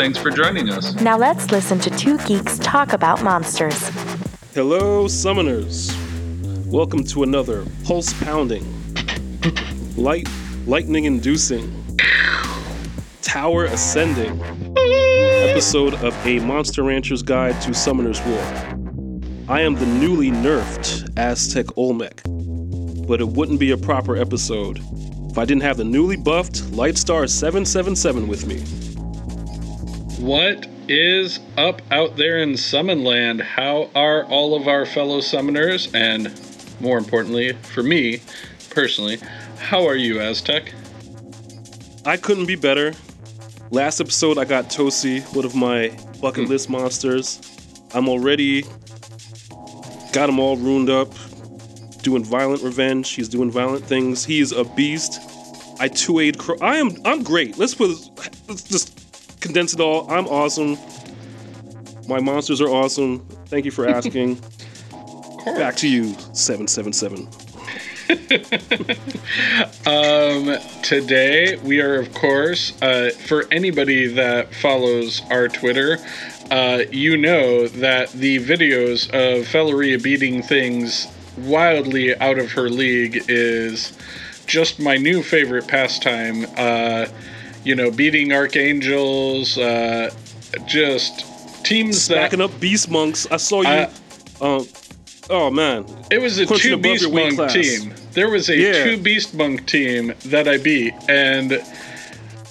thanks for joining us. Now let's listen to two geeks talk about monsters. Hello, summoners. Welcome to another pulse pounding, light, lightning inducing, tower ascending episode of A Monster Rancher's Guide to Summoner's War. I am the newly nerfed Aztec Olmec, but it wouldn't be a proper episode if I didn't have the newly buffed Lightstar 777 with me. What is up out there in Summon Land? How are all of our fellow summoners? And more importantly, for me personally, how are you, Aztec? I couldn't be better. Last episode, I got Tosi, one of my bucket hmm. list monsters. I'm already got him all ruined up, doing violent revenge. He's doing violent things. He is a beast. I two aid. Cro- I am. I'm great. Let's put. Let's just condense it all. I'm awesome. My monsters are awesome. Thank you for asking. Back to you, seven seven seven. Um, today we are, of course, uh, for anybody that follows our Twitter, uh, you know that the videos of Felleria beating things wildly out of her league is just my new favorite pastime. Uh, you know, beating archangels, uh, just teams that Stacking up beast monks. I saw you. Uh, um, oh man, It was a Punching two beast monk class. team. There was a Yeah. two beast monk team that I beat, and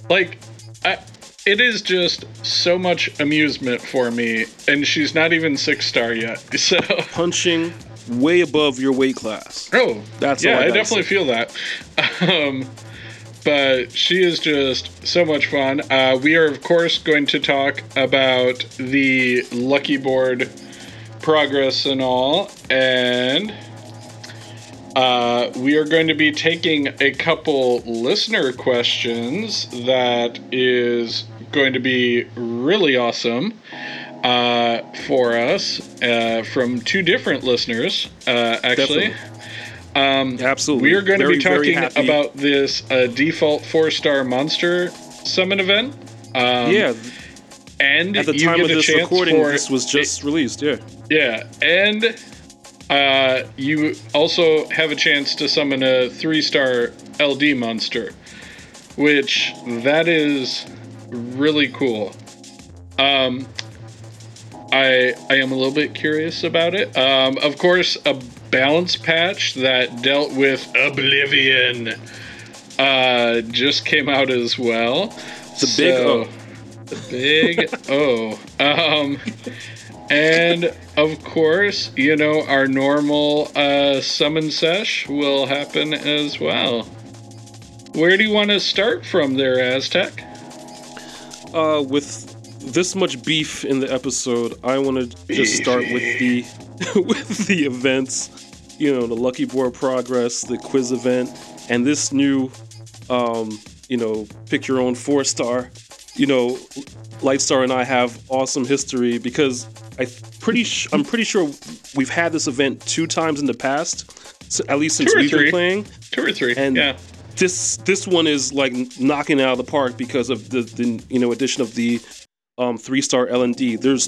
like, I, it is just so much amusement for me. And she's not even six star yet, so punching way above your weight class. oh, That's yeah, I I, definitely feel that. Um, but she is just so much fun. Uh, we are, of course, going to talk about the lucky board progress and all, and uh, we are going to be taking a couple listener questions that is going to be really awesome uh, for us uh, from two different listeners, uh, actually. Definitely. Absolutely. We are going to be talking about this uh, default four star monster summon event. Um, yeah, and at the time of this recording, for this was just released. Yeah. yeah, and uh, you also have a chance to summon a three star LD monster, which that is really cool. Um, I I am a little bit curious about it. Um, of course, a balance patch that dealt with Oblivion uh, just came out as well. It's a big O. The big O. Um, and of course, you know, our normal uh, summon sesh will happen as well. Where do you want to start from there, Aztec? Uh, with this much beef in the episode, I want to just start with the with the events. You know, the lucky board progress, the quiz event, and this new, um, you know, pick your own four star. You know, Lightstar and I have awesome history because I pretty sh- I'm pretty sure we've had this event two times in the past, so at least since we've three. been playing. Two or three. And yeah. this this one is like knocking it out of the park because of the, the you know addition of the um, three star LND. There's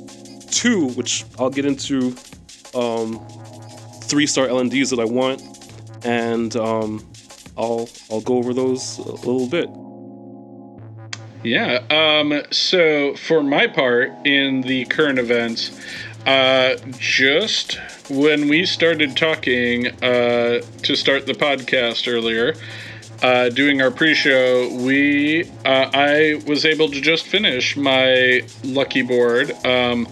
two which I'll get into um, three star LNDs that I want, and um, I'll I'll go over those a little bit. Yeah. Um, so for my part in the current events, uh, just when we started talking uh, to start the podcast earlier, uh, doing our pre-show, we uh, I was able to just finish my lucky board. Um,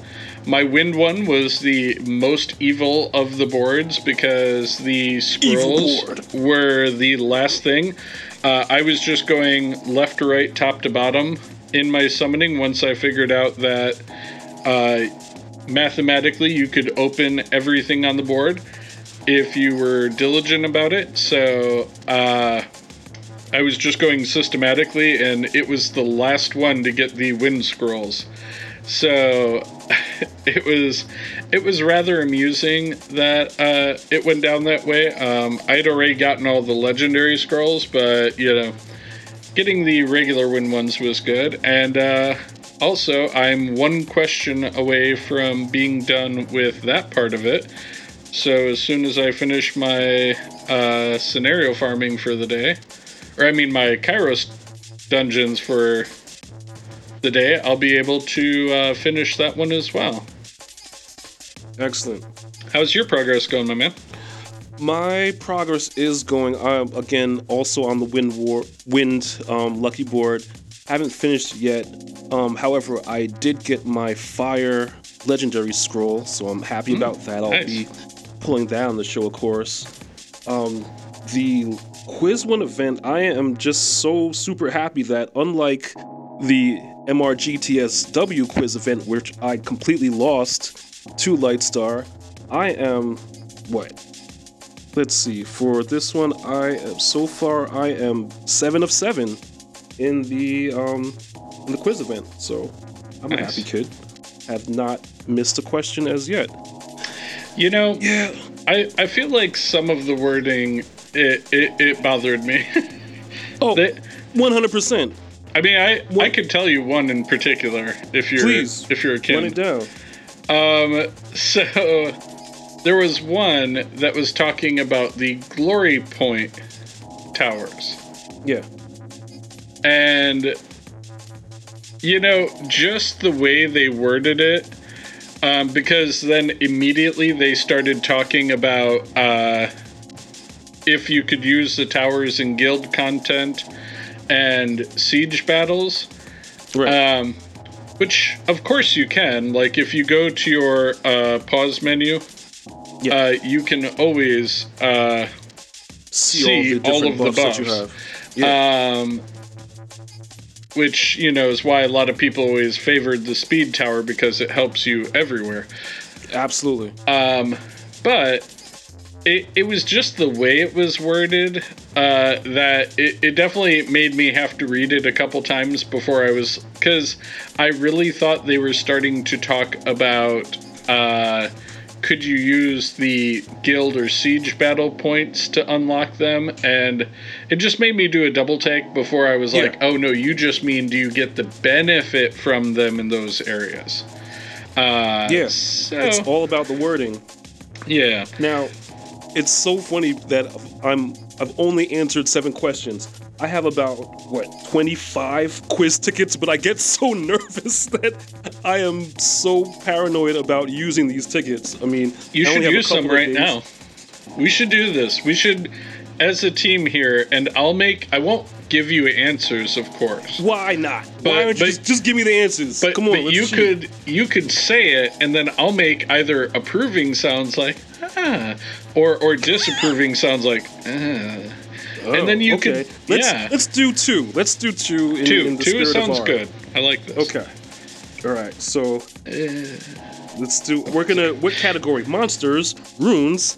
my wind one was the most evil of the boards because the scrolls were the last thing. Uh, I was just going left to right, top to bottom in my summoning once I figured out that uh, mathematically you could open everything on the board if you were diligent about it. So uh, I was just going systematically, and it was the last one to get the wind scrolls. So it was it was rather amusing that uh, it went down that way. Um, I'd already gotten all the legendary scrolls, but you know, getting the regular win ones was good. And uh, also, I'm one question away from being done with that part of it. So as soon as I finish my uh, scenario farming for the day, or I mean my Kairos dungeons for the day, I'll be able to uh, finish that one as well. Excellent. How's your progress going, my man? My progress is going um, again, also on the wind war, wind um, lucky board. Haven't finished yet. Um, however, I did get my fire legendary scroll, so I'm happy about that. I'll nice. be pulling that on the show, of course. Um, the quiz one event, I am just so super happy that unlike the MRGTSW quiz event, which I completely lost to Lightstar, I am what? Let's see. For this one, I am so far I am seven of seven in the um in the quiz event. So I'm a happy kid. Have not missed a question as yet. You know, Yeah. I, I feel like some of the wording it it, it bothered me. Oh, 100%. I mean, I I could tell you one in particular if you're Please. if you're a kid. it down. Um, so there was one that was talking about the glory point towers. Yeah. And, you know, just the way they worded it, um, because then immediately they started talking about uh, if you could use the towers in guild content and siege battles. Right. Um, which, of course, you can. Like, if you go to your uh, pause menu, Yeah. uh, you can always uh, see all of the that you buffs. have. Yeah. um, which you know is why a lot of people always favored the speed tower because it helps you everywhere. Absolutely. Um, but it, it was just the way it was worded uh, that it, it definitely made me have to read it a couple times before I was because I really thought they were starting to talk about uh, could you use the guild or siege battle points to unlock them and it just made me do a double take before I was Yeah. like oh no you just mean do you get the benefit from them in those areas uh, Yeah. so, It's all about the wording. yeah Now, it's so funny that I'm I've only answered seven questions. I have about what 25 quiz tickets, but I get so nervous that I am so paranoid about using these tickets. I mean, You I should only have a use some right now. We should do this. We should, as a team here, and I'll make. I won't give you answers, of course. Why not? But- Why don't you but- just, just give me the answers? But, Come on, but you cheat. could you could say it, and then I'll make either approving sounds like ah, or or disapproving sounds like ah. Oh, and then you okay. could- let's, yeah. Let's do two. Let's do two. In, Two in the two sounds good. I like this. Okay. All right. So Uh, let's do. We're gonna. What category? Monsters, runes,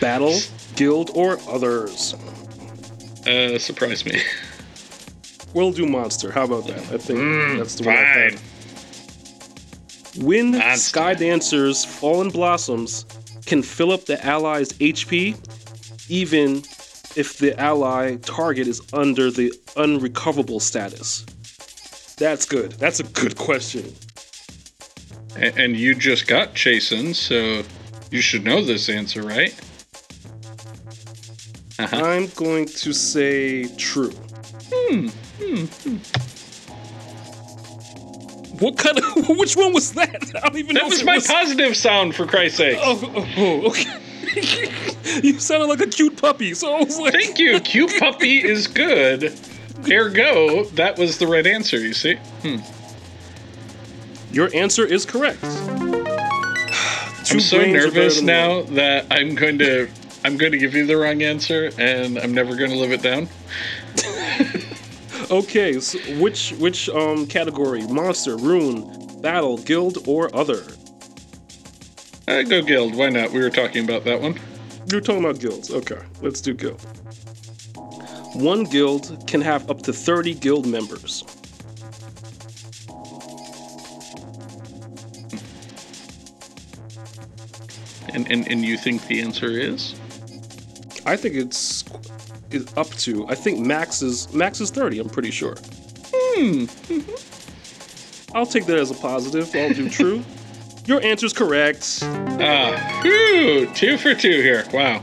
battle, guild, or others. Uh, surprise me. We'll do monster. How about that? I think Mm, that's the one fine. When Monster. Sky Dancers Fallen Blossoms can fill up the ally's HP, even if the ally target is under the unrecoverable status. That's good. That's a good question. A- and you just got Chasun, so you should know this answer, right? Uh-huh. I'm going to say true. Hmm. What kind of? Which one was that? I don't even know. That if was it my positive sound, for Christ's sake. Oh, oh, oh, okay. you sounded like a cute puppy, so I was like, Thank you. Cute puppy is good. Ergo, that was the right answer, you see? Hmm. Your answer is correct. I'm so brains are better nervous now that I'm going to I'm going to give you the wrong answer and I'm never going to live it down. Okay, so which which um category? Monster, rune, battle, guild, or other? Uh, go guild. Why not? We were talking about that one. You're talking about guilds. Okay, let's do guild. One guild can have up to 30 guild members. And, and and you think the answer is? I think it's is up to. I think max is max is 30. I'm pretty sure. Hmm. I'll take that as a positive. I'll do true. Your answer's correct. Ah, whew, two for two here. Wow.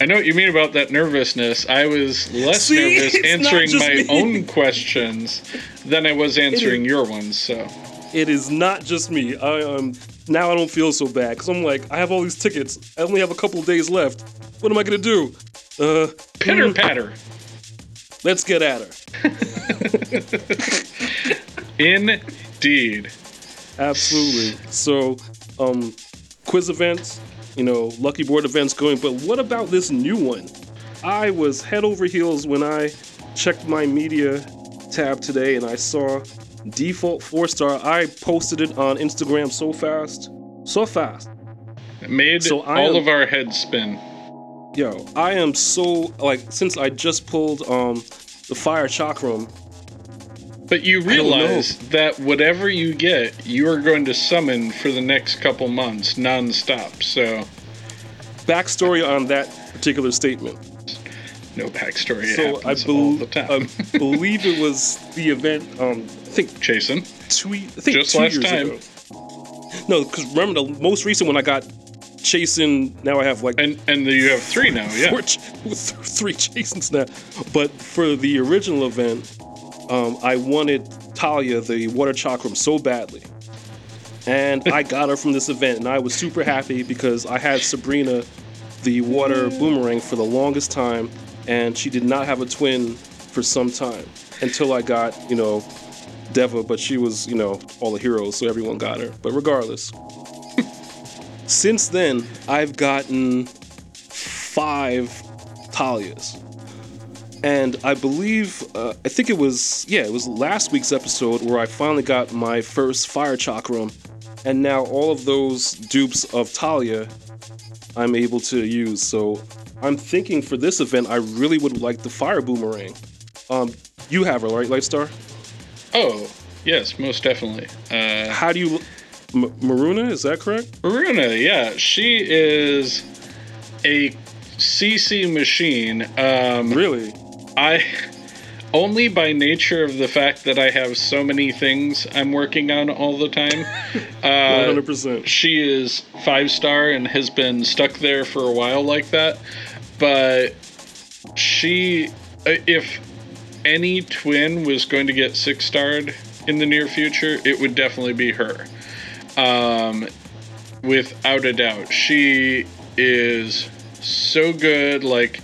I know what you mean about that nervousness. I was less See? nervous answering my me. own questions than I was answering your ones. So It is not just me. I um now I don't feel so bad because I'm like I have all these tickets. I only have a couple days left. What am I gonna do? Uh, pitter patter. let's get at her. Indeed. Absolutely. So, um, quiz events, you know, lucky board events going. But what about this new one? I was head over heels when I checked my media tab today and I saw default four star. I posted it on Instagram so fast, so fast. It made So all am- of our heads spin. Yo, I am so like since I just pulled um the fire chakram. But you realize that whatever you get, you are going to summon for the next couple months nonstop. So Backstory on that particular statement. no backstory. So I, happens all the bel- time. I believe it was the event. Um, I think Jason, two. I think Just two last years time. ago. No, because remember the most recent one I got Chasun. Now I have like and and you have three now. Yeah. four three Chasuns now. But for the original event, um, I wanted Talia, the water chakram, so badly. And I got her from this event, and I was super happy because I had Sabrina, the water boomerang, for the longest time, and she did not have a twin for some time until I got, you know, Deva, but she was, you know, all the heroes, so everyone got her. But regardless, since then, I've gotten five Talias. And I believe, uh, I think it was, yeah, it was last week's episode where I finally got my first fire chakram. And now all of those dupes of Talia I'm able to use. So I'm thinking for this event, I really would like the fire boomerang. Um, you have her, right, Lightstar? Oh yes, most definitely. Uh, How do you. M- Maruna, is that correct? Maruna, yeah, she is a CC machine. Um, Really? I only by nature of the fact that I have so many things I'm working on all the time. Uh, 100%. she is five star and has been stuck there for a while like that. But she, uh, if any twin was going to get six starred in the near future, it would definitely be her. Um, without a doubt, she is so good. Like,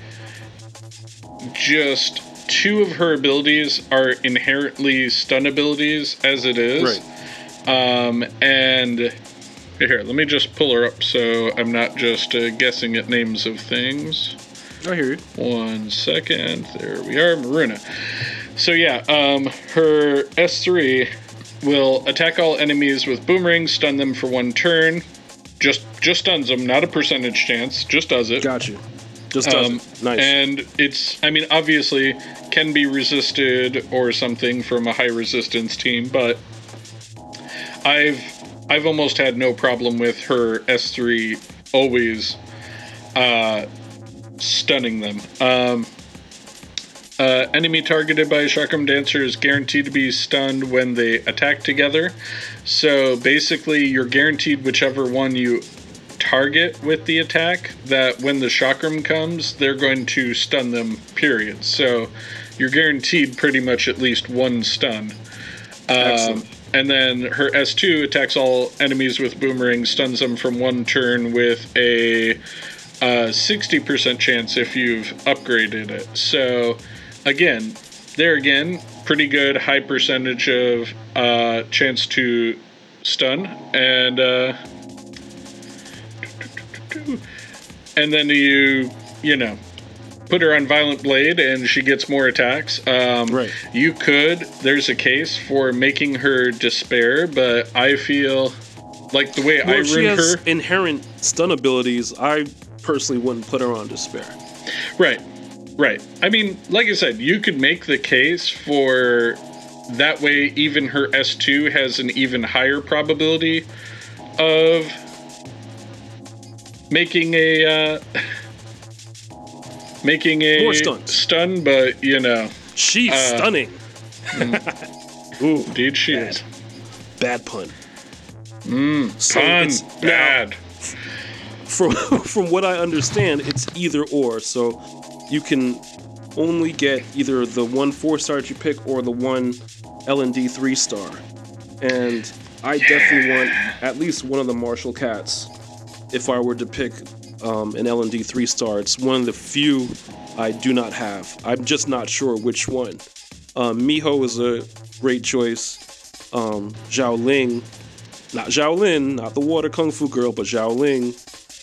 just two of her abilities are inherently stun abilities as it is. Right. Um, and here, let me just pull her up so I'm not just uh, guessing at names of things. I hear you. One second. There we are, Maruna. So yeah, um, her S3 will attack all enemies with boomerangs, stun them for one turn. Just just stuns them, not a percentage chance. Just does it. Got you. Just does Um, it. Nice. And it's, I mean, obviously can be resisted or something from a high resistance team, but I've I've almost had no problem with her S3 always uh, stunning them. Um, uh, enemy targeted by a Chakram Dancer is guaranteed to be stunned when they attack together. So basically, you're guaranteed whichever one you target with the attack, that when the Chakram comes, they're going to stun them, period. So you're guaranteed pretty much at least one stun. Um, and then her S2 attacks all enemies with boomerang, stuns them from one turn with a uh, 60% chance if you've upgraded it. So, again, there again, pretty good high percentage of uh, chance to stun. And, uh, and then you, you know, put her on Violent Blade and she gets more attacks. Um, Right. You could. There's a case for making her despair, but I feel like the way I Well, she has her. inherent stun abilities. I personally wouldn't put her on despair. Right. Right. I mean, like I said, you could make the case for that way even her S2 has an even higher probability of making a uh making a stun, but you know, She's Uh, stunning. Ooh, dude she Bad. is. bad pun. Mm, so it's- now, bad. from from what I understand, it's either or. So you can only get either the one four star that you pick or the one L and D three star. And I definitely want at least one of the martial cats. If I were to pick um, an L and D three star, it's one of the few I do not have. I'm just not sure which one. Um, Miho is a great choice. Um, Xiao Ling, not Xiao Lin, not the water kung fu girl, but Xiao Ling,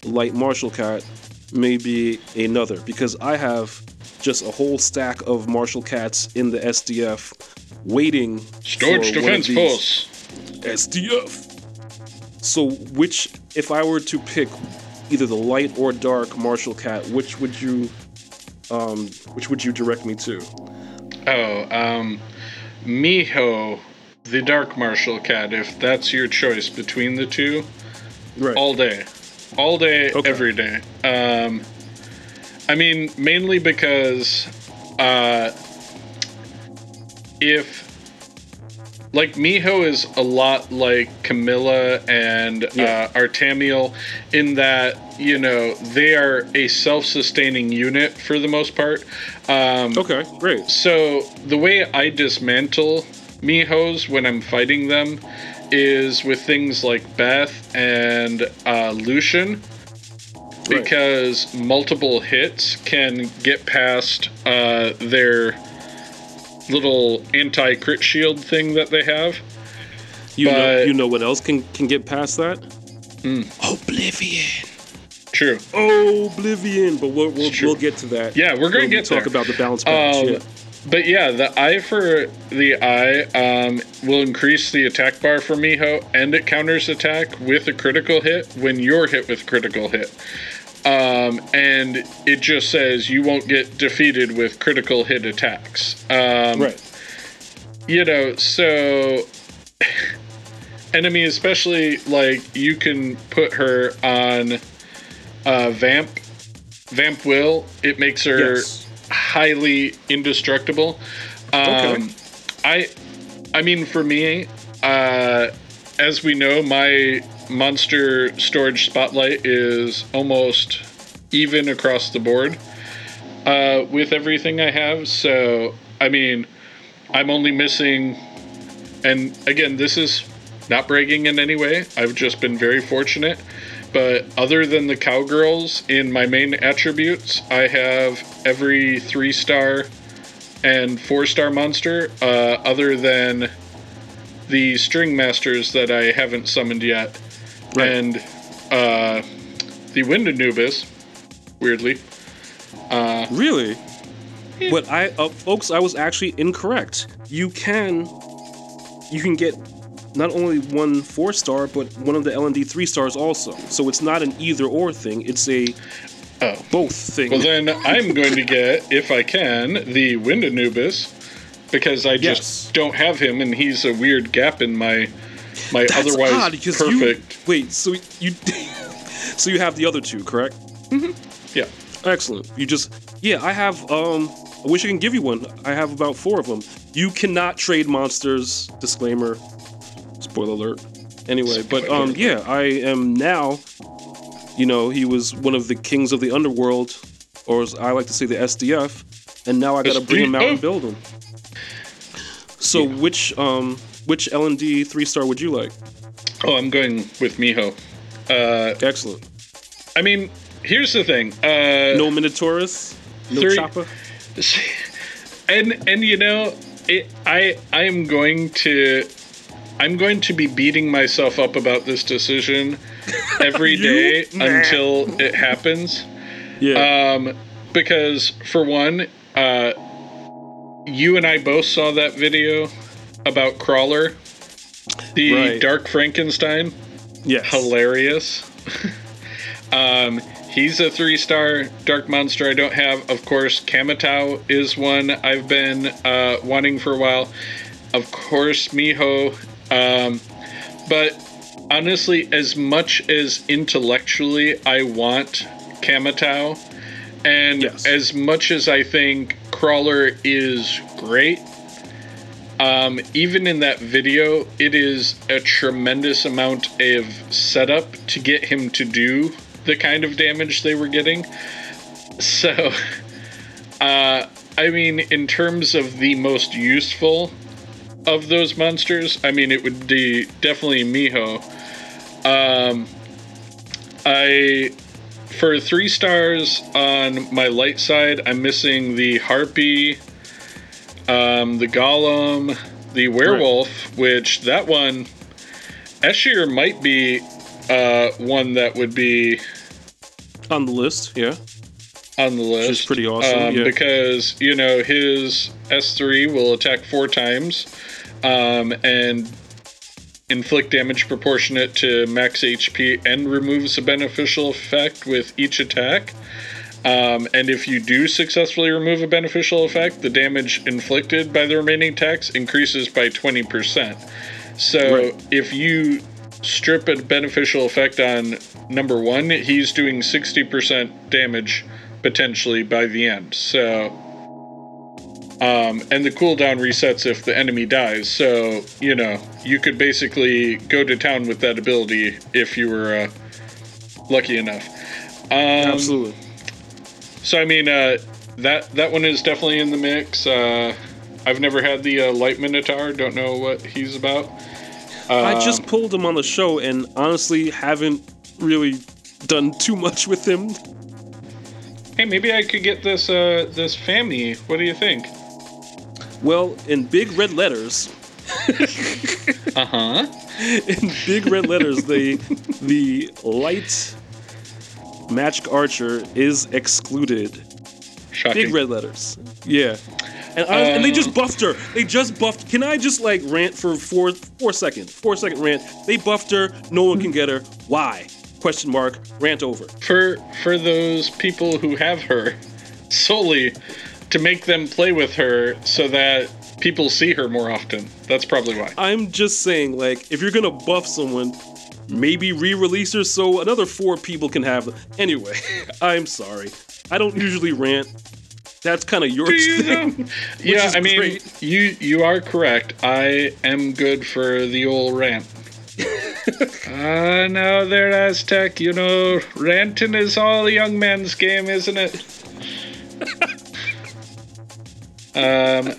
light martial cat, may be another because I have just a whole stack of martial cats in the SDF waiting. Storage for one of Defense Force. SDF. So, which, if I were to pick either the light or dark martial cat, which would you, um, which would you direct me to? Oh, um, Miho, the Dark Martial Cat. If that's your choice between the two, Right. all day, all day, Okay. every day. Um, I mean, mainly because, uh, if like Miho is a lot like Camilla and Yeah. uh, Artamiel in that you know they are a self-sustaining unit for the most part. Um, okay, great. so the way I dismantle Mihos when I'm fighting them is with things like Beth and uh, Lucian, Right. because multiple hits can get past uh, their little anti crit shield thing that they have. You know, you know what else can can get past that? Hmm. Oblivion. True. Oblivion. But we'll we'll, we'll get to that. Yeah, we're gonna when we talk there. about the balance. Um. But yeah, the eye for the eye um, will increase the attack bar for Miho, and it counters attack with a critical hit when you're hit with critical hit. Um, and it just says you won't get defeated with critical hit attacks. Um, Right. you know, so enemy especially like you can put her on uh, Vamp. Vamp will. It makes her Yes. Highly indestructible. Um, Okay. I, I mean, for me, uh, as we know, my monster storage spotlight is almost even across the board uh, with everything I have. So, I mean, I'm only missing, and again, this is not bragging in any way. I've just been very fortunate. But other than the cowgirls in my main attributes, I have every three star and four star monster, uh, other than the string masters that I haven't summoned yet. Right. And uh, the Wind Anubis, weirdly. Really? But I, uh, folks, I was actually incorrect. You can, you can get not only one four star, but one of the L and D three stars also. So it's not an either or thing. It's a Oh. both thing. Well, then I'm going to get, if I can, the Wind Anubis because I just Yes. don't have him, and he's a weird gap in my my That's otherwise odd perfect. you wait. So you, so you have the other two, correct? Yeah. Excellent. You just yeah. I have um. I wish I can give you one. I have about four of them. You cannot trade monsters. Disclaimer. Spoiler alert. Anyway, but um, yeah, I am now. You know, he was one of the kings of the underworld, or as I like to say, the SDF, and now I got to bring him out and build him. So which um which L and D three star would you like? Oh, I'm going with Miho. Uh, Excellent. I mean, here's the thing. Uh, No Minotaurus. No Three- Chopper. and and you know, it, I I am going to I'm going to be beating myself up about this decision every day until it happens. Yeah. Um, because for one, uh, you and I both saw that video about Crawler, the Right. Dark Frankenstein. Yes. Hilarious. um, he's a three star dark monster I don't have. Of course, Kamatau is one I've been uh, wanting for a while. Of course, Miho. Um, but honestly, as much as intellectually I want Kamatau, and Yes. as much as I think Crawler is great, um, even in that video, it is a tremendous amount of setup to get him to do the kind of damage they were getting. So, uh, I mean, in terms of the most useful of those monsters, I mean, it would be definitely Miho. Um, I for three stars on my light side, I'm missing the harpy, um, the golem, the werewolf, which that one, Eshir might be uh, one that would be On the list, yeah. On the list. Which is pretty awesome, Um, yeah. Because, you know, his S3 will attack four times um, and inflict damage proportionate to max HP and removes a beneficial effect with each attack. Um, and if you do successfully remove a beneficial effect, the damage inflicted by the remaining attacks increases by 20%. So Right. if you strip a beneficial effect on number one, he's doing 60% damage potentially by the end. So, um, and the cooldown resets if the enemy dies. So, you know, you could basically go to town with that ability if you were uh, lucky enough. Um, Absolutely. so I mean, uh, that that one is definitely in the mix. Uh, I've never had the uh, light minotaur. Don't know what he's about. I Um, just pulled him on the show and honestly haven't really done too much with him. Hey, maybe I could get this uh, this Fami. What do you think? Well, in big red letters, Uh huh. in big red letters, the the light magic archer is excluded. Shocking. Big red letters. Yeah. And, I, and they just buffed her. They just buffed. Can I just like rant for four four seconds? Four second rant. They buffed her. No one can get her. Why? Question mark. Rant over. for for those people who have her solely to make them play with her so that people see her more often. That's probably why. I'm just saying, like, if you're gonna buff someone, maybe re-release her so another four people can have them. Anyway, I'm sorry. I don't usually rant. That's kind of your you thing. yeah, I mean, great. you you are correct. I am good for the old rant. Ah, no, there, Aztec. You know, ranting is all a young man's game, isn't it? um,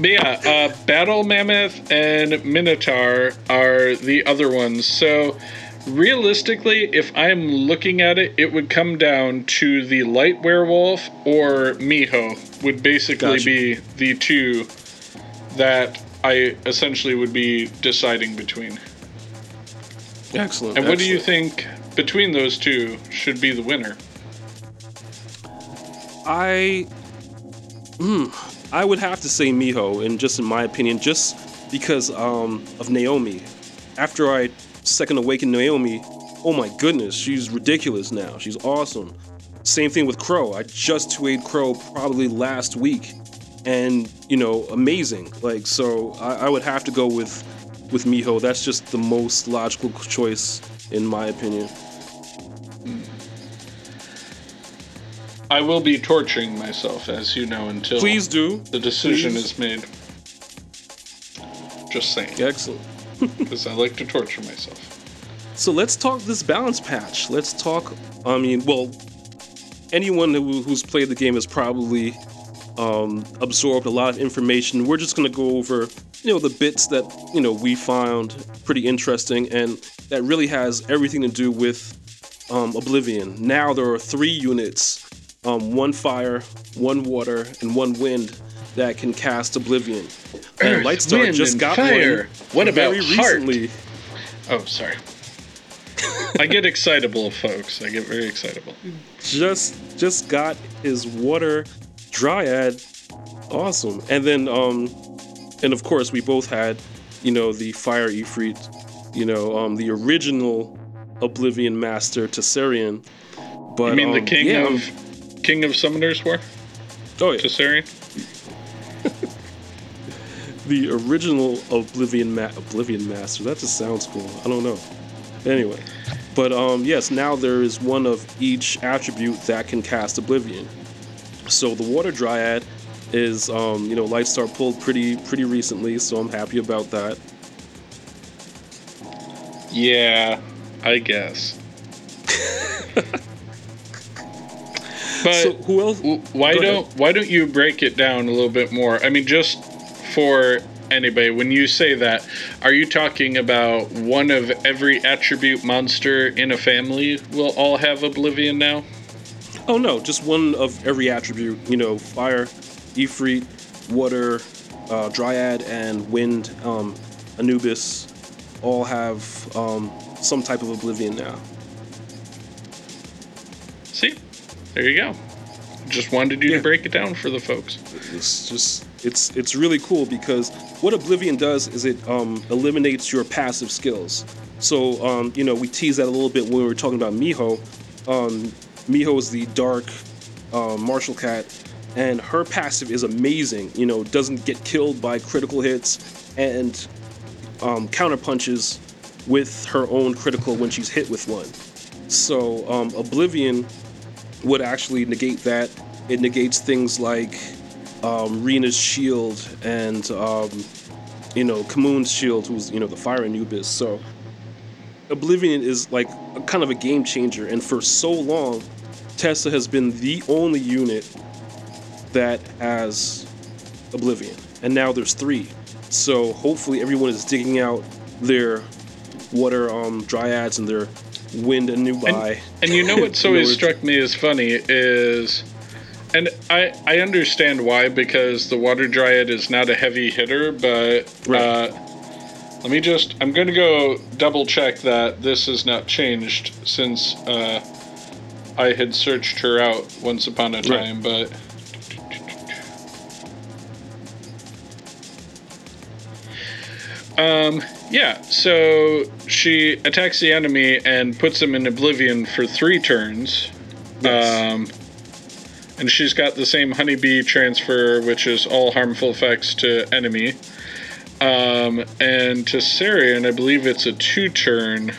but yeah, uh, Battle Mammoth and Minotaur are the other ones. So, realistically, if I'm looking at it, it would come down to the Light Werewolf or Miho, would basically Gotcha. be the two that I essentially would be deciding between. Excellent. And what do you think between those two should be the winner? I, hmm, I would have to say Miho, and just in my opinion, just because um, of Naomi. After I second awakened Naomi, oh my goodness, she's ridiculous now. She's awesome. Same thing with Crow. I just tweeted Crow probably last week, and you know, amazing. Like so, I, I would have to go with with Miho. That's just the most logical choice in my opinion. I will be torturing myself, as you know, until Please do. the decision Please. is made. Just saying, Excellent. because I like to torture myself. So let's talk this balance patch. Let's talk. I mean, well, anyone who, who's played the game has probably um, absorbed a lot of information. We're just gonna go over, you know, the bits that you know we found pretty interesting, and that really has everything to do with um, Oblivion. Now there are three units: um, one fire, one water, and one wind that can cast Oblivion. And Earth, Lightstar wind, just got fire. one What about heart? recently. Oh, sorry. I get excitable, folks. I get very excitable. just just got his water dryad awesome and then um and of course we both had you know the fire ifrit you know um the original oblivion master Tesarion. But I mean, the um, king yeah, of king of summoners war, oh yeah, Tessarian. the original oblivion ma- oblivion master. That just sounds cool. I don't know. Anyway. But um yes now there is one of each attribute that can cast oblivion. So the water dryad is um you know lightstar pulled pretty pretty recently so i'm happy about that Yeah, I guess. but so who else why Go don't why don't you break it down a little bit more? I mean, just for anybody, when you say that, are you talking about one of every attribute monster in a family will all have oblivion now? oh no just one of every attribute you know fire ifrit water uh, dryad and wind um anubis all have um some type of oblivion now See, there you go. Just wanted you Yeah. to break it down for the folks. It's just it's it's really cool because what Oblivion does is it um, eliminates your passive skills. So um, you know we teased that a little bit when we were talking about Miho. Um, Miho is the dark uh, martial cat, and her passive is amazing. You know, doesn't get killed by critical hits and um, counter punches with her own critical when she's hit with one. So um, Oblivion would actually negate that. It negates things like um, Rena's shield and um, you know Khmun's shield, who's you know the fire Anubis. So Oblivion is like a, kind of a game changer, and for so long, Tessa has been the only unit that has Oblivion, and now there's three. So hopefully everyone is digging out their water um, dryads and their wind and Nubai. And you know what's always struck me as funny is, and I I understand why because the water dryad is not a heavy hitter, but Right. uh, let me just I'm going to go double check that this has not changed since uh, I had searched her out once upon a time, but. Um, yeah, so she attacks the enemy and puts them in oblivion for three turns. Yes. Um, and she's got the same honeybee transfer, which is all harmful effects to enemy. Um, and Tesarion, I believe it's a two turn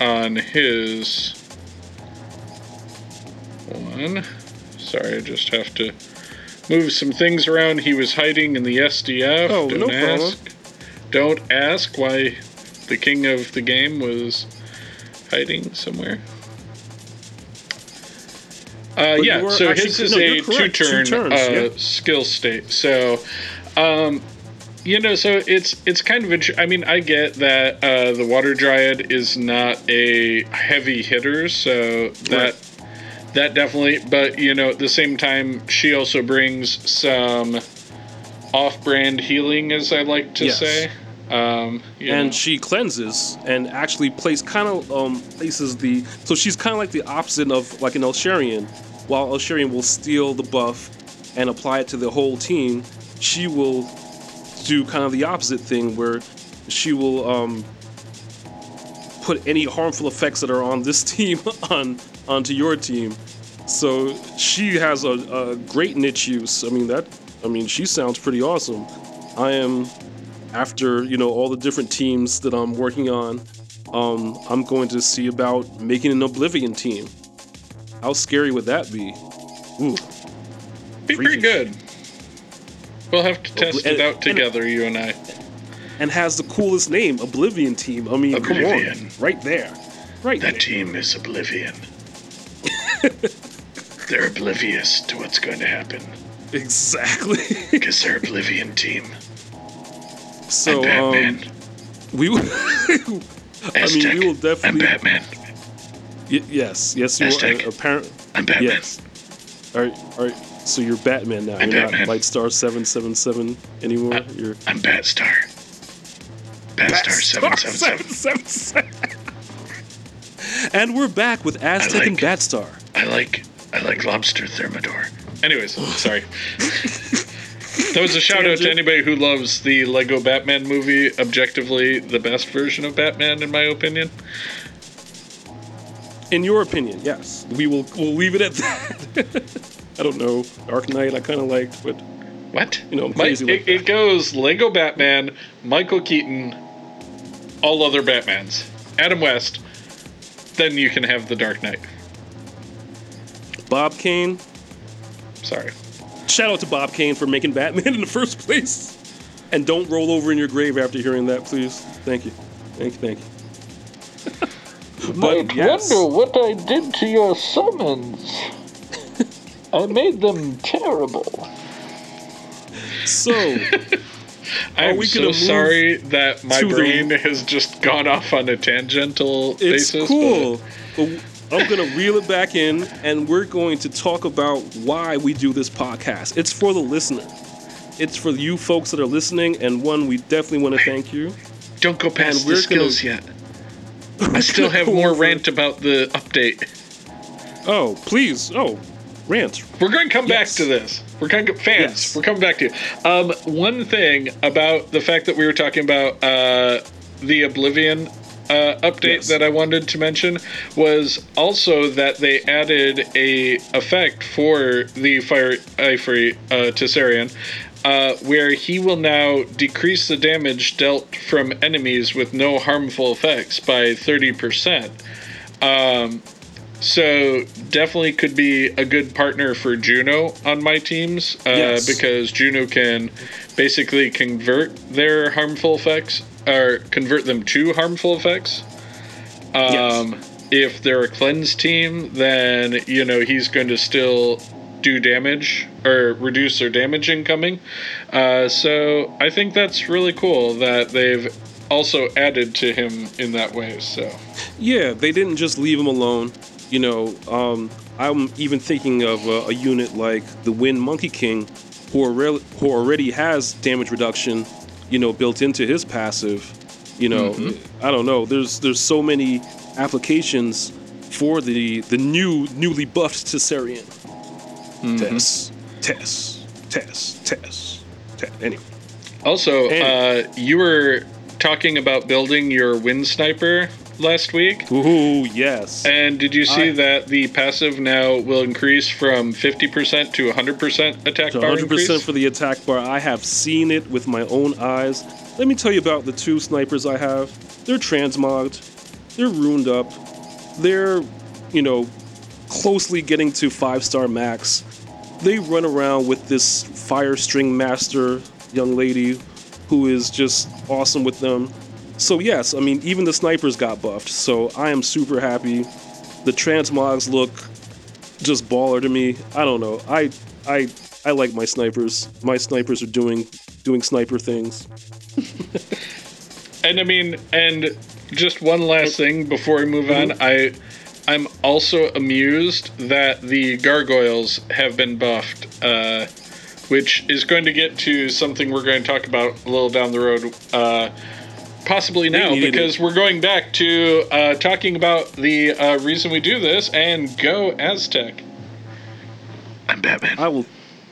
on his one. Sorry, I just have to move some things around. He was hiding in the SDF. Oh, Don't no problem. Don't ask why the king of the game was hiding somewhere. Uh, yeah, so actually- his is no, a. Two two-turn turns, uh, yeah. skill state. So, um, you know, so it's it's kind of. int- I mean, I get that uh, the water dryad is not a heavy hitter, so that Right. that definitely. But you know, at the same time, she also brings some off-brand healing, as I like to Yes. say. Um, you know. and she cleanses and actually plays kind of um, places the so she's kind of like the opposite of like an Elsharian. While Elsharian will steal the buff and apply it to the whole team, she will do kind of the opposite thing where she will um, put any harmful effects that are on this team on onto your team. So she has a, a great niche use. I mean that. I mean she sounds pretty awesome. I am after you know all the different teams that I'm working on, um, I'm going to see about making an Oblivion team. How scary would that be? Ooh, be pretty good. We'll have to test and- it out and- together, you and I. and has the coolest name, Oblivion team. I mean, come on, right there, right there. That team is oblivion. they're oblivious to what's going to happen Exactly. because they're oblivion team. So, I'm um, we. will- I mean, we will I'm definitely. Batman. Y- yes, yes, you Aztec. are. Apparent. I'm Batman. Yes. All right, all right. So you're Batman now. I'm you're Batman. not Lightstar seven seven seven anymore. Uh, you're I'm Batstar. Batstar seven seven seven. seven seven. And we're back with Aztec and like- Batstar. I like I like lobster thermidor. Anyways, sorry. that was a shout out to anybody who loves the Lego Batman movie. Objectively, the best version of Batman, in my opinion. In your opinion, yes. We will we'll leave it at that. I don't know. Dark Knight I kind of liked, but What? You know, I'm My- crazy like it, it goes Lego Batman, Michael Keaton, all other Batmans, Adam West. Then you can have the Dark Knight. Bob Kane. Sorry. Shout out to Bob Kane for making Batman in the first place. And don't roll over in your grave after hearing that, please. Thank you. Thank you. Thank you. but yes, what I did to your summons. I made them terrible. so I'm we so move sorry that my to the- brain has just gone off on a tangential it's basis. cool. But I'm gonna reel it back in, and we're going to talk about why we do this podcast. It's for the listener. It's for you folks that are listening, and one we definitely want to thank you. Don't go past the we're gonna- skills yet. I still have more rant about the update. Oh, please. Oh, rant. We're going to come back to this. We're going to fans. Yes. We're coming back to you. Um, one thing about the fact that we were talking about uh, the Oblivion uh, update Yes. that I wanted to mention was also that they added a effect for the Fire Ifrit uh, Tesarion. Uh, where he will now decrease the damage dealt from enemies with no harmful effects by 30%. Um, so definitely could be a good partner for Juno on my teams uh, Yes. because Juno can basically convert their harmful effects or convert them to harmful effects. Um, If they're a cleanse team, then you know he's going to still do damage or reduce their damage incoming. Uh, so I think that's really cool that they've also added to him in that way. So Yeah, they didn't just leave him alone. You know, um, I'm even thinking of a, a unit like the Wind Monkey King, who already, who already has damage reduction, you know, built into his passive. You know, I don't know. There's there's so many applications for the the new newly buffed Tesarion. Tess, Tess, Tess, Tess, Tess. Anyway, Also, And- uh, you were talking about building your wind sniper last week. ooh yes. And did you see I- that the passive now will increase from 50% to 100% attack to bar 100% increase? for the attack bar. I have seen it with my own eyes. Let me tell you about the two snipers I have. They're transmogged. They're ruined up. They're, you know, closely getting to five star max. They run around with this fire string master young lady who is just awesome with them. So yes, I mean even the snipers got buffed. So I am super happy. The transmogs look just baller to me. I don't know. I I I like my snipers. My snipers are doing doing sniper things. And I mean, and just one last thing before we move on, I I'm also amused that the gargoyles have been buffed, uh, which is going to get to something we're going to talk about a little down the road, uh, possibly now, needed because we're going back to uh, talking about the uh, reason we do this and go Aztec. I'm Batman. I will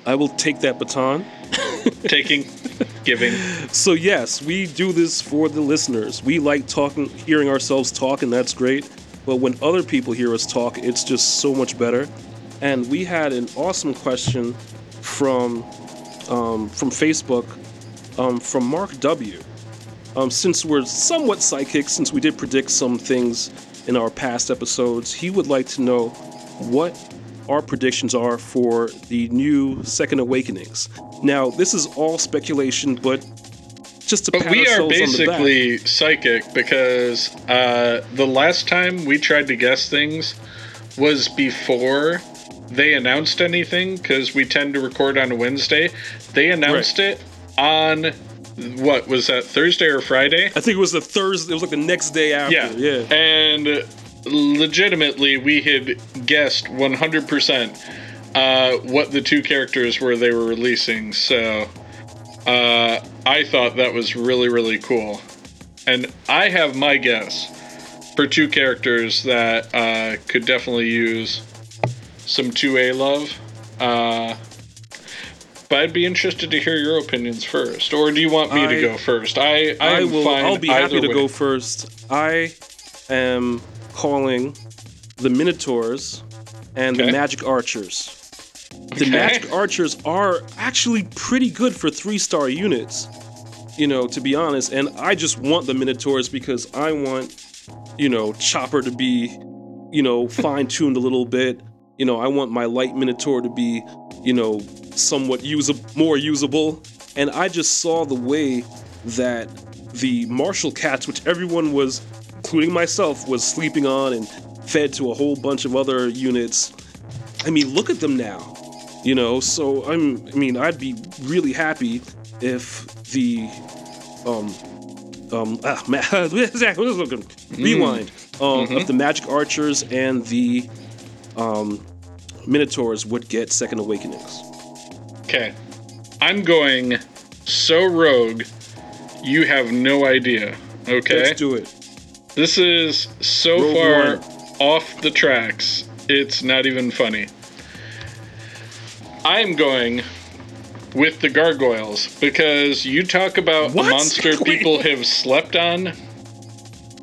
I will take that baton. Taking, giving. So yes, we do this for the listeners. We like talking hearing ourselves talk and that's great. But when other people hear us talk, it's just so much better. And we had an awesome question from um, from Facebook um, from Mark W. Um, since we're somewhat psychic, since we did predict some things in our past episodes, he would like to know what our predictions are for the new Second Awakenings. Now, this is all speculation, but just to But pat we are ourselves on the back. basically psychic because uh, the last time we tried to guess things was before they announced anything because we tend to record on a Wednesday. They announced it on what was that Thursday or Friday? I think it was the Thursday. It was like the next day after. Yeah, Yeah. And legitimately, we had guessed 100% uh, what the two characters were they were releasing. So uh, I thought that was really, really cool. And I have my guess for two characters that uh, could definitely use some 2A love. But I'd be interested to hear your opinions first, or do you want me I- to go first? I I I'm will. I'll be happy to way. go first. I am calling the Minotaurs and Okay. the Magic Archers. The Okay. Magic Archers are actually pretty good for three star units, you know, to be honest. And I just want the Minotaurs because I want, you know, Chopper to be, you know, fine tuned a little bit. You know, I want my light Minotaur to be, you know, somewhat usable, more usable. And I just saw the way that the martial cats, which everyone was, including myself, was sleeping on and fed to a whole bunch of other units. I mean, look at them now. You know, so I'm. I mean, I'd be really happy if the um um ah, ma- rewind um, Mm-hmm. of the Magic Archers and the um Minotaurs would get Second Awakenings. Okay. I'm going so rogue, you have no idea. Okay? Let's do it. This is so Rogue far One. off the tracks, it's not even funny. I'm going with the gargoyles because you talk about What? a monster people have slept on.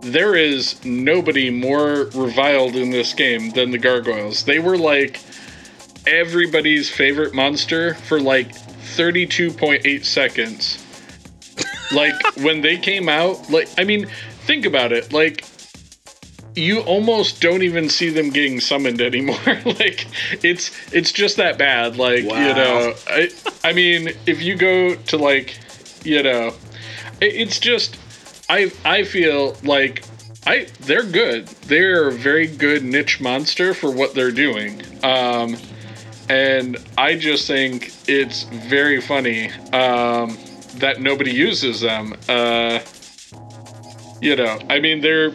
There is nobody more reviled in this game than the gargoyles. They were like everybody's favorite monster for like 32.8 seconds. like when they came out, like I mean, think about it. Like you almost don't even see them getting summoned anymore. like it's it's just that bad. Like you know, I I mean, if you go to like you know, it, it's just I I feel like I they're good. They're a very good niche monster for what they're doing. Um, and I just think it's very funny um, that nobody uses them. Uh, you know, I mean, they're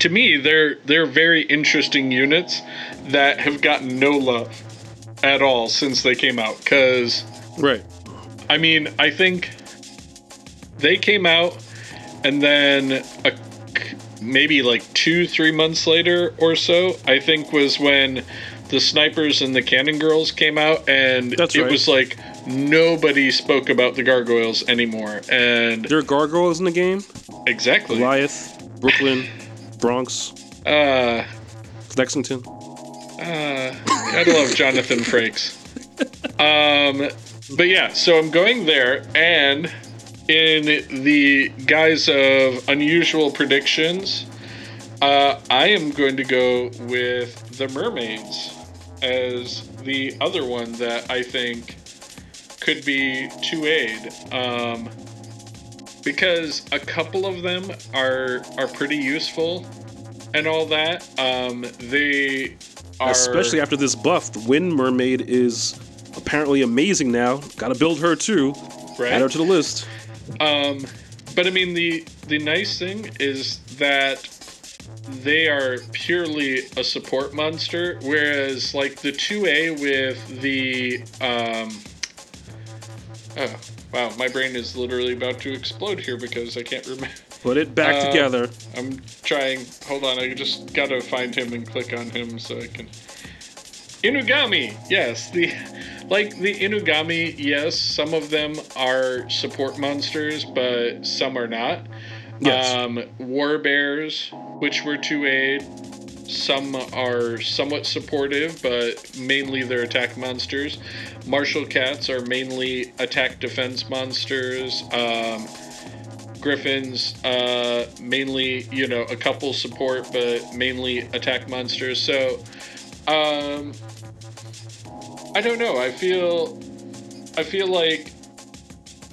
to me they're they're very interesting units that have gotten no love at all since they came out. Because Right. I mean, I think they came out, and then a, maybe like two, three months later or so, I think was when the snipers and the cannon girls came out, and That's it right. was like nobody spoke about the gargoyles anymore. And There are gargoyles in the game. exactly, Goliath, Brooklyn, Bronx, uh, Lexington. Uh, I love Jonathan Frakes. Um, but yeah, so I'm going there, and in the guise of unusual predictions, uh, I am going to go with the mermaids as the other one that I think could be 2A. Um, because a couple of them are are pretty useful and all that. Um, they are Especially after this buff, the Wind Mermaid is apparently amazing now. Got to build her too. right. Add her to the list. Um, but I mean the the nice thing is that they are purely a support monster, whereas like the two A with the um. Oh wow, my brain is literally about to explode here because I can't remember. Put it back Uh, together. I'm trying. Hold on, I just gotta find him and click on him so I can. Inugami, yes, the like the Inugami, yes, some of them are support monsters, but some are not. Yes. Um, War Bears, which were 2A, some are somewhat supportive, but mainly they're attack monsters. Martial Cats are mainly attack defense monsters. Um, Griffins, uh, mainly, you know, a couple support, but mainly attack monsters. So, um, I don't know. I feel, I feel like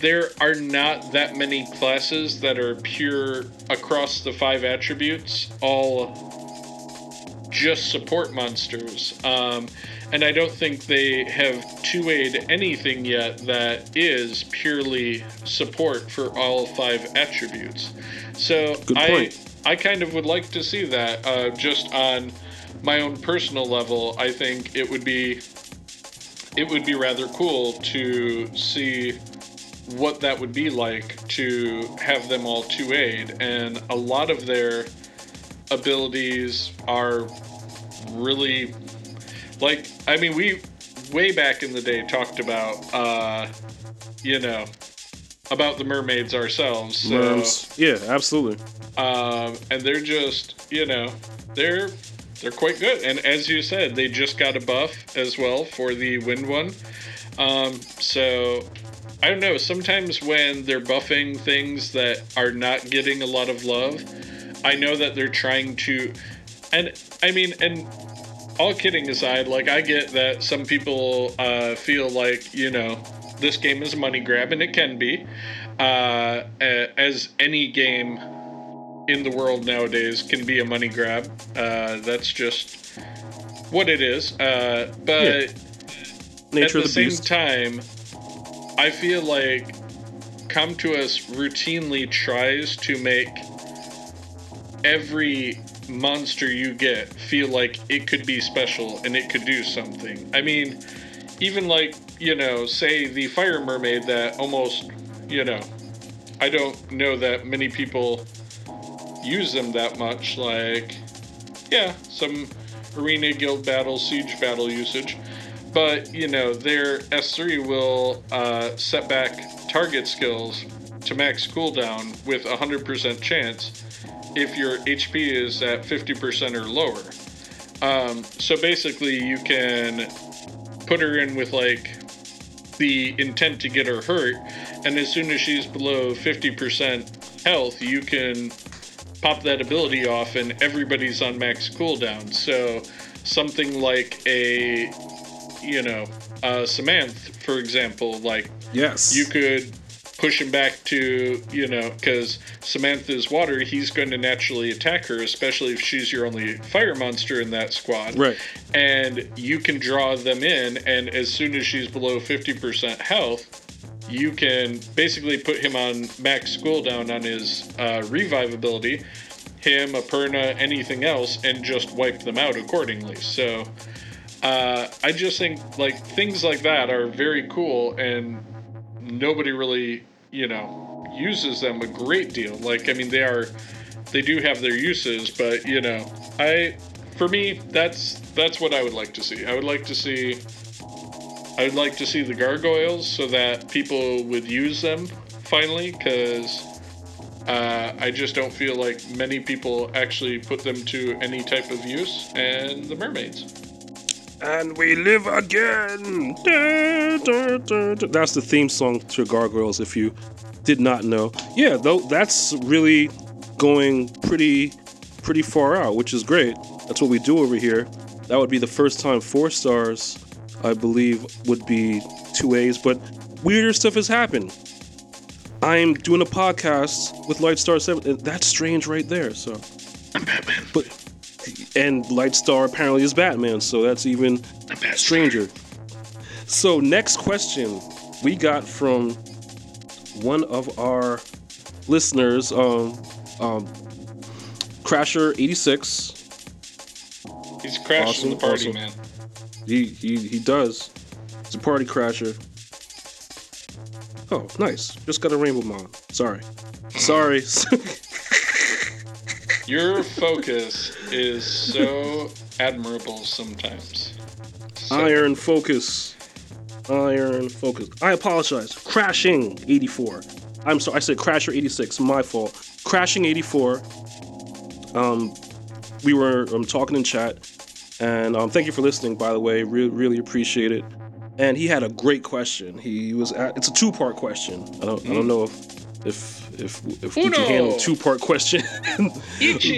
there are not that many classes that are pure across the five attributes, all just support monsters. Um, and I don't think they have 2 anything yet that is purely support for all five attributes. So I. I kind of would like to see that uh, just on my own personal level. I think it would be it would be rather cool to see what that would be like to have them all 2 aid and a lot of their abilities are really like I mean we way back in the day talked about uh you know about the mermaids ourselves. So Worms. Yeah, absolutely. um and they're just, you know, they're they're quite good. And as you said, they just got a buff as well for the wind one. Um so I don't know, sometimes when they're buffing things that are not getting a lot of love, I know that they're trying to and I mean and all kidding aside, like I get that some people uh, feel like you know this game is a money grab, and it can be, uh, as any game in the world nowadays can be a money grab. Uh, that's just what it is. Uh, but Nature at of the, the, same beast. time, I feel like Com2uS routinely tries to make every monster you get feel like it could be special and it could do something. I mean, even like, you know, say the fire mermaid that almost, you know, I don't know that many people use them that much. Like, yeah, some arena guild battle, siege battle usage. But, you know, their S3 will uh, set back target skills to max cooldown with a 100% chance if your HP is at 50% or lower. Um, so basically, you can put her in with like the intent to get her hurt, and as soon as she's below 50% health, you can pop that ability off, and everybody's on max cooldown. So something like a, you know, uh, Samanth, for example, like Yes. you could push him back to, you know, because Samantha's water, he's going to naturally attack her, especially if she's your only fire monster in that squad. Right. And you can draw them in, and as soon as she's below 50% health, you can basically put him on max cooldown on his uh, revive ability, him, Aperna, anything else, and just wipe them out accordingly. So uh, I just think like things like that are very cool, and nobody really, you know, uses them a great deal. Like I mean, they are, they do have their uses, but you know, I, for me, that's that's what I would like to see. I would like to see. I would like to see the gargoyles so that people would use them finally, because uh, I just don't feel like many people actually put them to any type of use. And the mermaids. And we live again. That's the theme song to Gargoyles. If you did not know, yeah, though that's really going pretty, pretty far out, which is great. That's what we do over here. That would be the first time four stars, I believe, would be two A's. But weirder stuff has happened. I'm doing a podcast with Lightstar Seven. That's strange, right there. So, I'm Batman. but and Lightstar apparently is Batman, so that's even stranger. So next question we got from one of our listeners, um, um, Crasher eighty six. He's crashing Awesome, the party, awesome. man. He he he does. He's a party crasher. Oh, nice. Just got a rainbow mod. Sorry. Sorry. Your focus is so admirable sometimes. So- Iron focus. Iron focus. I apologize. Crashing 84. I'm sorry. I said Crasher 86. My fault. Crashing 84. Um, we were um, talking in chat, and um, thank you for listening. By the way, Re- really appreciate it. And he had a great question. He was. At, it's a two-part question. I don't. I don't know if if if if we Uno. can handle two-part question.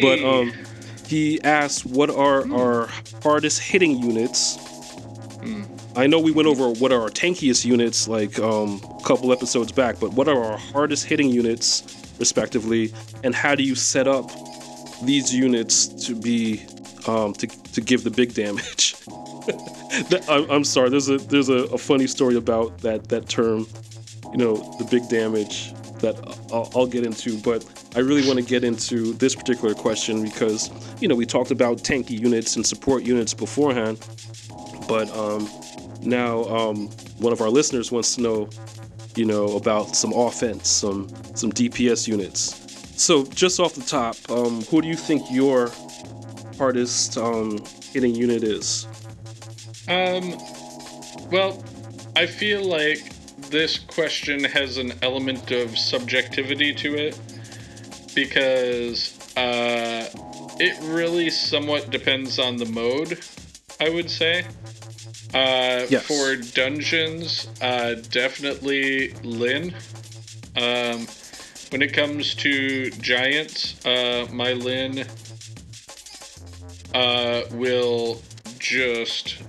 But um, he asked, "What are our hardest hitting units?" I know we went over what are our tankiest units like um, a couple episodes back, but what are our hardest hitting units, respectively, and how do you set up these units to be um, to, to give the big damage? That- I'm, I'm sorry. There's a there's a, a funny story about that that term, you know, the big damage that I'll, get into, but I really want to get into this particular question because you know we talked about tanky units and support units beforehand, but um, now um, one of our listeners wants to know, you know, about some offense, some some DPS units. So just off the top, um, who do you think your hardest um, hitting unit is? Um, well, I feel like this question has an element of subjectivity to it because uh, it really somewhat depends on the mode, I would say. Uh, Yes. For dungeons, uh, definitely Lynn. Um, when it comes to giants, uh, my Lynn uh, will just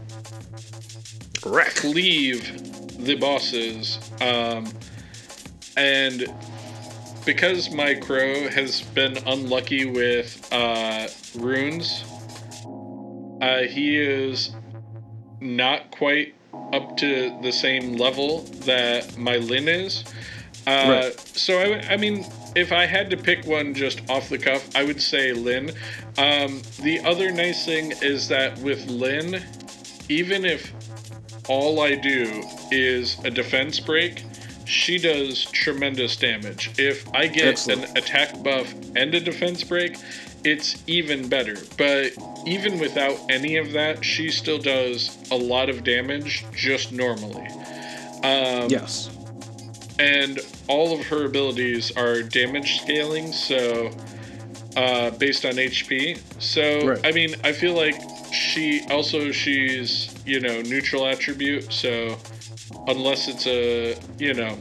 Wreck. cleave the bosses. Um, and because my crow has been unlucky with uh, runes, uh, he is not quite up to the same level that my Lin is. Uh, Right. So, I, I mean, if I had to pick one just off the cuff, I would say Lin. Um, the other nice thing is that with Lin, even if all I do is a defense break, she does tremendous damage. If I get Excellent. an attack buff and a defense break, it's even better. But even without any of that, she still does a lot of damage just normally. Um, Yes. and all of her abilities are damage scaling, so uh, based on HP. So Right. I mean, I feel like she also she's you know neutral attribute. So unless it's a you know,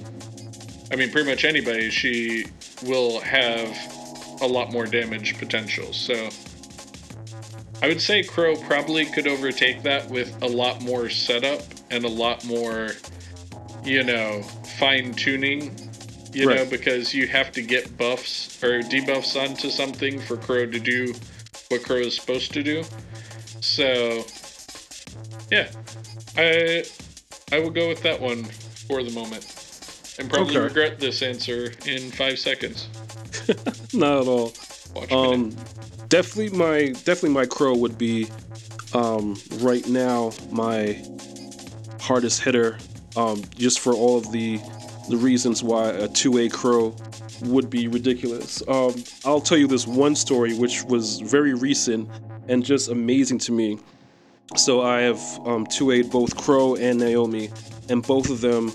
I mean, pretty much anybody, she will have a lot more damage potential. So. I would say Crow probably could overtake that with a lot more setup and a lot more you know, fine tuning, you know, because you have to get buffs or debuffs onto something for Crow to do what Crow is supposed to do. So, yeah, I I will go with that one for the moment, and probably Okay. regret this answer in five seconds. Not at all. Watch. Um, definitely my definitely my crow would be um, right now my hardest hitter. Um, just for all of the the reasons why a two A crow would be ridiculous. Um, I'll tell you this one story which was very recent and just amazing to me. So I have um, 2 both Crow and Naomi, and both of them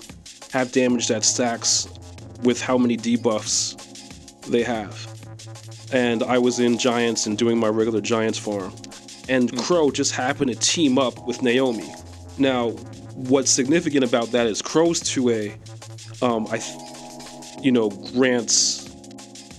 have damage that stacks with how many debuffs they have. And I was in Giants and doing my regular Giants farm, and Crow just happened to team up with Naomi. Now, what's significant about that is Crow's 2A, um, I, th- you know, grants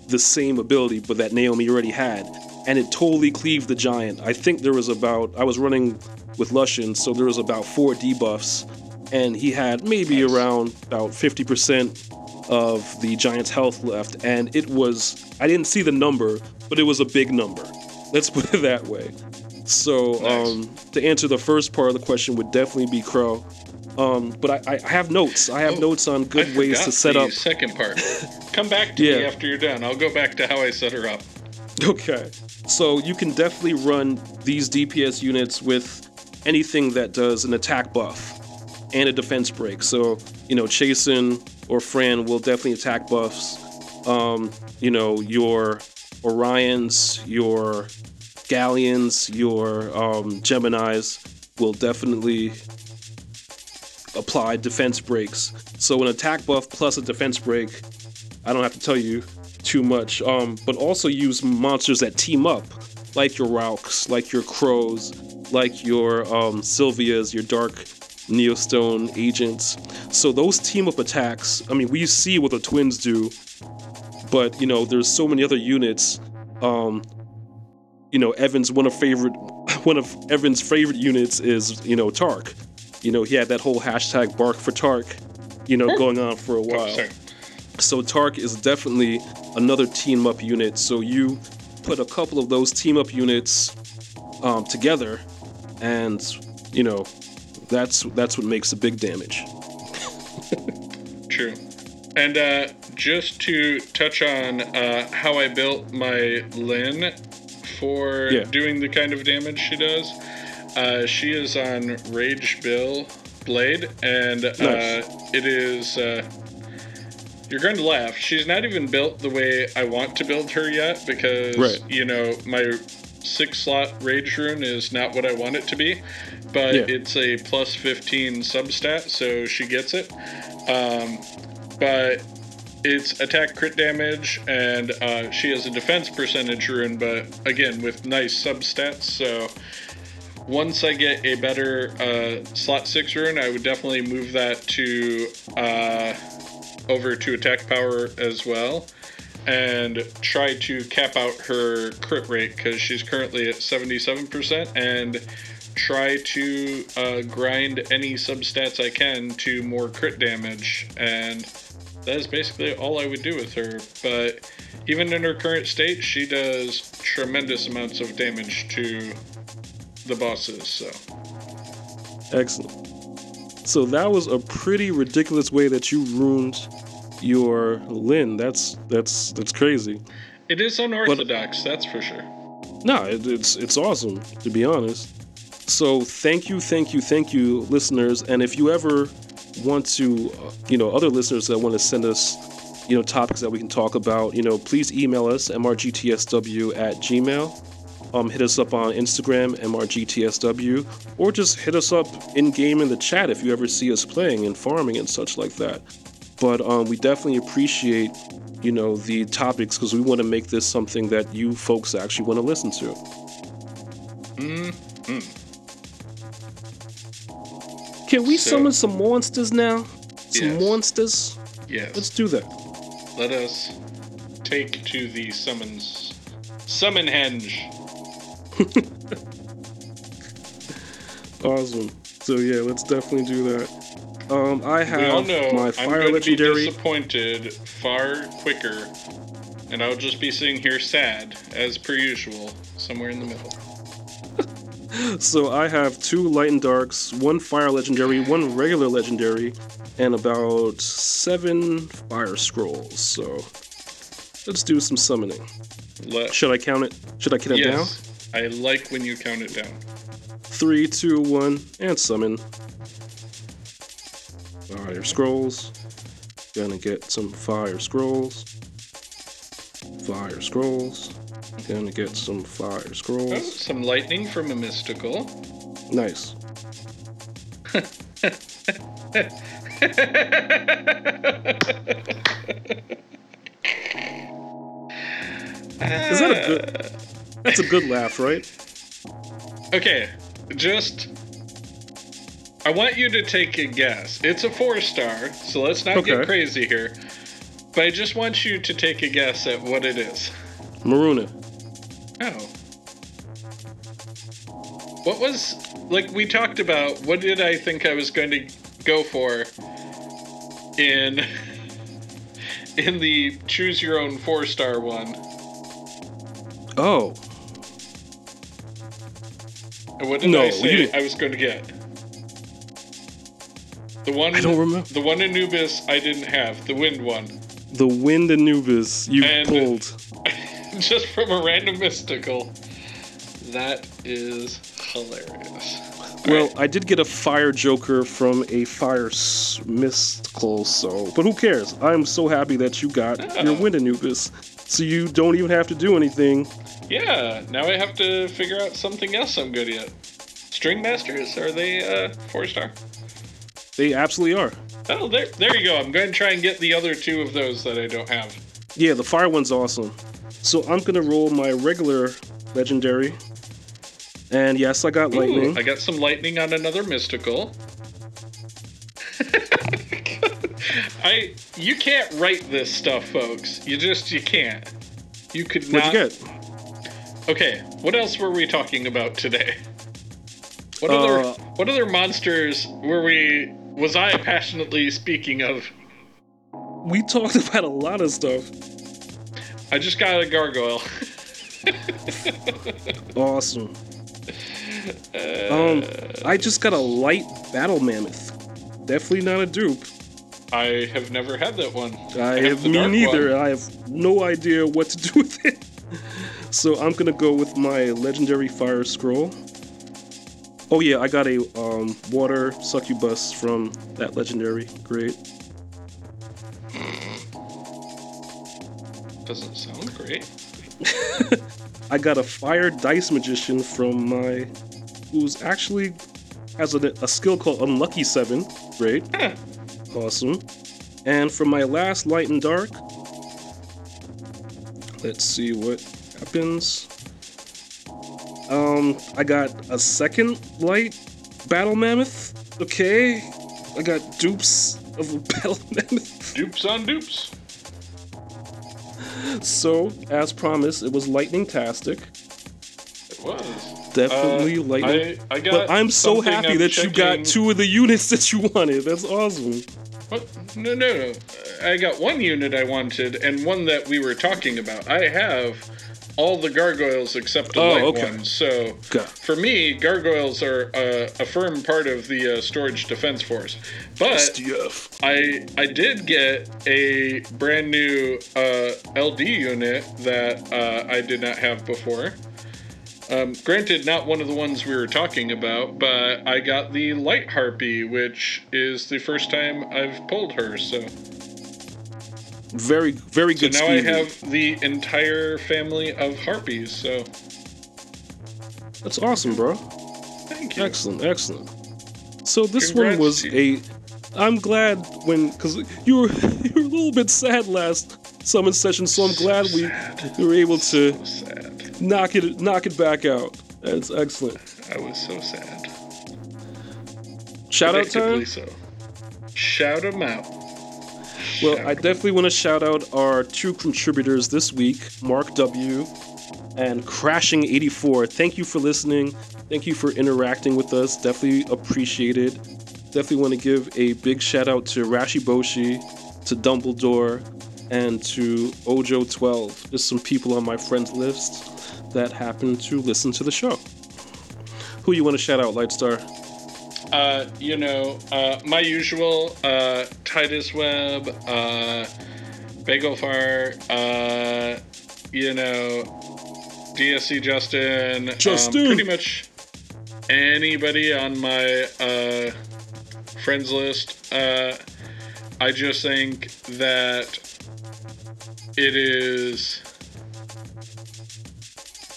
the same ability, but that Naomi already had, and it totally cleaved the giant. I think there was about I was running with Lushen, so there was about four debuffs, and he had maybe Nice. around about fifty percent of the giant's health left, and it was I didn't see the number, but it was a big number. Let's put it that way. So Nice. um, to answer the first part of the question would definitely be Crow. Um, but I, I have notes. I have Oh, notes on I good ways to set up second part. Come back to me after you're done. I'll go back to how I set her up. Okay. So you can definitely run these DPS units with anything that does an attack buff and a defense break. So, you know, Chasun or Fran will definitely attack buffs. Um, you know, your Orions, your Galleons, your um, Geminis will definitely apply defense breaks. So an attack buff plus a defense break, I don't have to tell you too much. Um, but also use monsters that team up, like your Rauks, like your Crows, like your um, Sylvias, your Dark Neostone agents. So those team up attacks, I mean, we see what the twins do, but you know, there's so many other units. Um, you know, Evan's one of favorite, one of Evan's favorite units is you know Tark. You know, he had that whole hashtag bark for Tark, you know, going on for a while. So Tark is definitely another team up unit. So you put a couple of those team up units um, together, and you know that's that's what makes the big damage. True. And uh, just to touch on uh, how I built my Lin for Yeah. doing the kind of damage she does, uh, she is on Rage Bill Blade, and Nice. uh, it is. You're going to laugh. She's not even built the way I want to build her yet because Right. you know my six slot rage rune is not what I want it to be, but Yeah. it's a plus 15 substat, so she gets it. Um, but it's attack crit damage, and uh, she has a defense percentage rune, but again with nice substats. So once I get a better uh, slot six rune, I would definitely move that to uh, over to attack power as well, and try to cap out her crit rate because she's currently at 77%, and try to uh, grind any substats I can to more crit damage, and that is basically all I would do with her. But even in her current state, she does tremendous amounts of damage to the bosses. So Excellent. So that was a pretty ridiculous way that you ruined your Lin. That's that's that's crazy. it is unorthodox, that's for sure. No, it, it's it's awesome to be honest. So thank you, thank you, thank you, listeners. And if you ever want to, uh, you know, other listeners that want to send us, you know, topics that we can talk about, you know, please email us mrgtsw at gmail. Um, hit us up on Instagram mrgtsw, or just hit us up in game in the chat if you ever see us playing and farming and such like that. But um, we definitely appreciate, you know, the topics because we want to make this something that you folks actually want to listen to. Can we So- summon some monsters now? Some Yes. monsters? Yes. Let's do that. Let us take to the summons. Summon henge. Awesome. So yeah, let's definitely do that. Um, I have know my I'm fire be legendary. disappointed far quicker, and I'll just be sitting here sad, as per usual, somewhere in the middle. So I have two light and darks, one fire legendary, one regular legendary, and about seven fire scrolls. So let's do some summoning. Let, Should I count it? Should I count it down? I like when you count it down. Three, two, one, and summon. Fire scrolls. Gonna get some fire scrolls. Fire scrolls. Gonna get some fire Oh, scrolls. some lightning from a mystical. Nice. Is that a good? Ah. That's a good laugh, right? Okay, just. I want you to take a guess. It's a four star, so let's not Okay. get crazy here. But I just want you to take a guess at what it is. Maruna. Oh. What was. Like, we talked about, what did I think I was going to go for in. in the choose your own four star one? Oh, And what did No, I say I was going to get? The one I don't remember. The one Anubis I didn't have, the wind one. the wind Anubis you And- pulled. Just from a random mystical. That is hilarious. Well, I did get a fire joker from a fire s- mystical, so. But who cares? I'm so happy that you got your oh. wind Anubis. So you don't even have to do anything. Yeah, now I have to figure out something else I'm good at. String Masters, are they uh, four star? They absolutely are. Oh, there, there you go. I'm going to try and get the other two of those that I don't have. Yeah, the fire one's awesome. So I'm gonna roll my regular legendary. And yes, I got Ooh, lightning. I got some lightning on another mystical. I you can't write this stuff, folks. You just you can't. You could not. What'd you get? Okay, what else were we talking about today? What Uh, other what other monsters were we was I passionately speaking of? We talked about a lot of stuff. I just got a gargoyle. Awesome. Um, I just got a light battle mammoth. Definitely not a dupe. I have never had that one. I have have me neither. one. I have no idea what to do with it. So I'm gonna go with my legendary fire scroll. Oh yeah, I got a um, water succubus from that legendary. Great. doesn't sound great. I got a fire dice magician from my, who's actually has a, a skill called Unlucky Seven. Great. Awesome. And for my last light and dark, let's see what happens. Um, I got a second light battle mammoth. Okay, I got dupes of a battle mammoth. Dupes on dupes. So, as promised, it was lightning tastic. It was. Definitely Uh, lightning. I, I got But I'm so happy I'm that you got two of the units that you wanted. That's awesome. What? No, no, no. I got one unit I wanted and one that we were talking about. I have all the gargoyles except the Oh, light okay. ones. So for me, gargoyles are uh, a firm part of the uh, storage defense force. But SDF. I I did get a brand new uh, LD unit that uh, I did not have before. Um, granted, not one of the ones we were talking about, but I got the Light Harpy, which is the first time I've pulled her. So, Very, very good So now I have the entire family of harpies. So, That's awesome, bro. thank you. Excellent, excellent. So this Congrats one was a. I'm glad when because you were you were a little bit sad last summon session, so I'm glad we we were able to So sad. Knock it knock it back out. That's excellent. I was so sad. Shout out time. So. Shout them out. Well, Shout I 'em definitely want to shout out our two contributors this week, Mark W. and Crashing84. Thank you for listening. Thank you for interacting with us. Definitely appreciate it. Definitely want to give a big shout out to Rashi Boshi, to Dumbledore, and to Ojo12. Just some people on my friends list that happen to listen to the show. Who you want to shout out, Lightstar? Uh, you know, uh, my usual uh, Titus Web, uh, Bagelfire, uh, you know, DSC Justin, Justin! Um, pretty much anybody on my uh, friends list. Uh, I just think that it is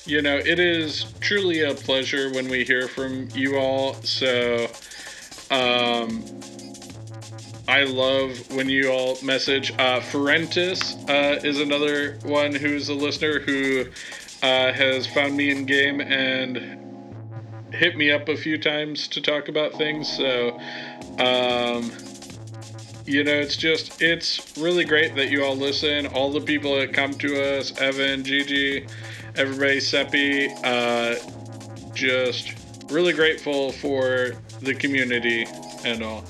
you know, it is truly a pleasure when we hear from you all. So, um, I love when you all message. Uh, Ferentis uh, is another one who's a listener who uh, has found me in game and hit me up a few times to talk about things. So, um, you know, it's just, it's really great that you all listen. All the people that come to us, Evan, Gigi, everybody, Seppi, uh, just really grateful for the community and all.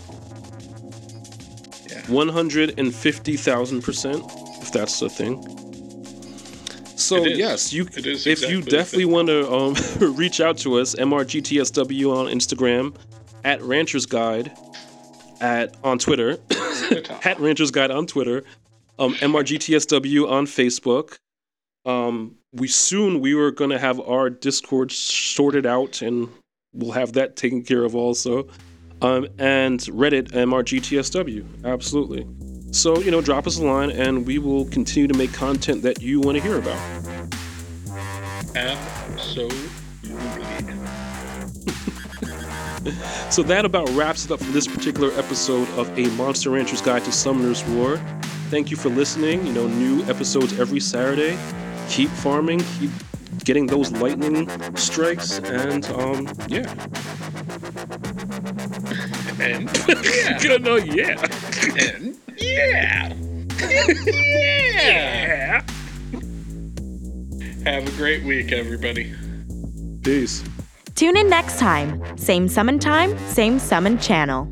150,000%, if that's the thing. So, yes, you if you exactly definitely want to um, reach out to us, MRGTSW on Instagram, at Rancher's Guide, at on Twitter, at Rancher's Guide on Twitter, um, MRGTSW on Facebook. Um, we soon we were gonna have our Discord sorted out, and we'll have that taken care of also. Um, and Reddit MRGTSW, absolutely. So you know, drop us a line, and we will continue to make content that you want to hear about. Absolutely. So that about wraps it up for this particular episode of a Monster Rancher's Guide to Summoner's War. Thank you for listening. You know, new episodes every Saturday. Keep farming, keep getting those lightning strikes, and um, yeah. And yeah. Good no, yeah. and yeah. yeah. Have a great week, everybody. Peace. Tune in next time. Same summon time, same summon channel.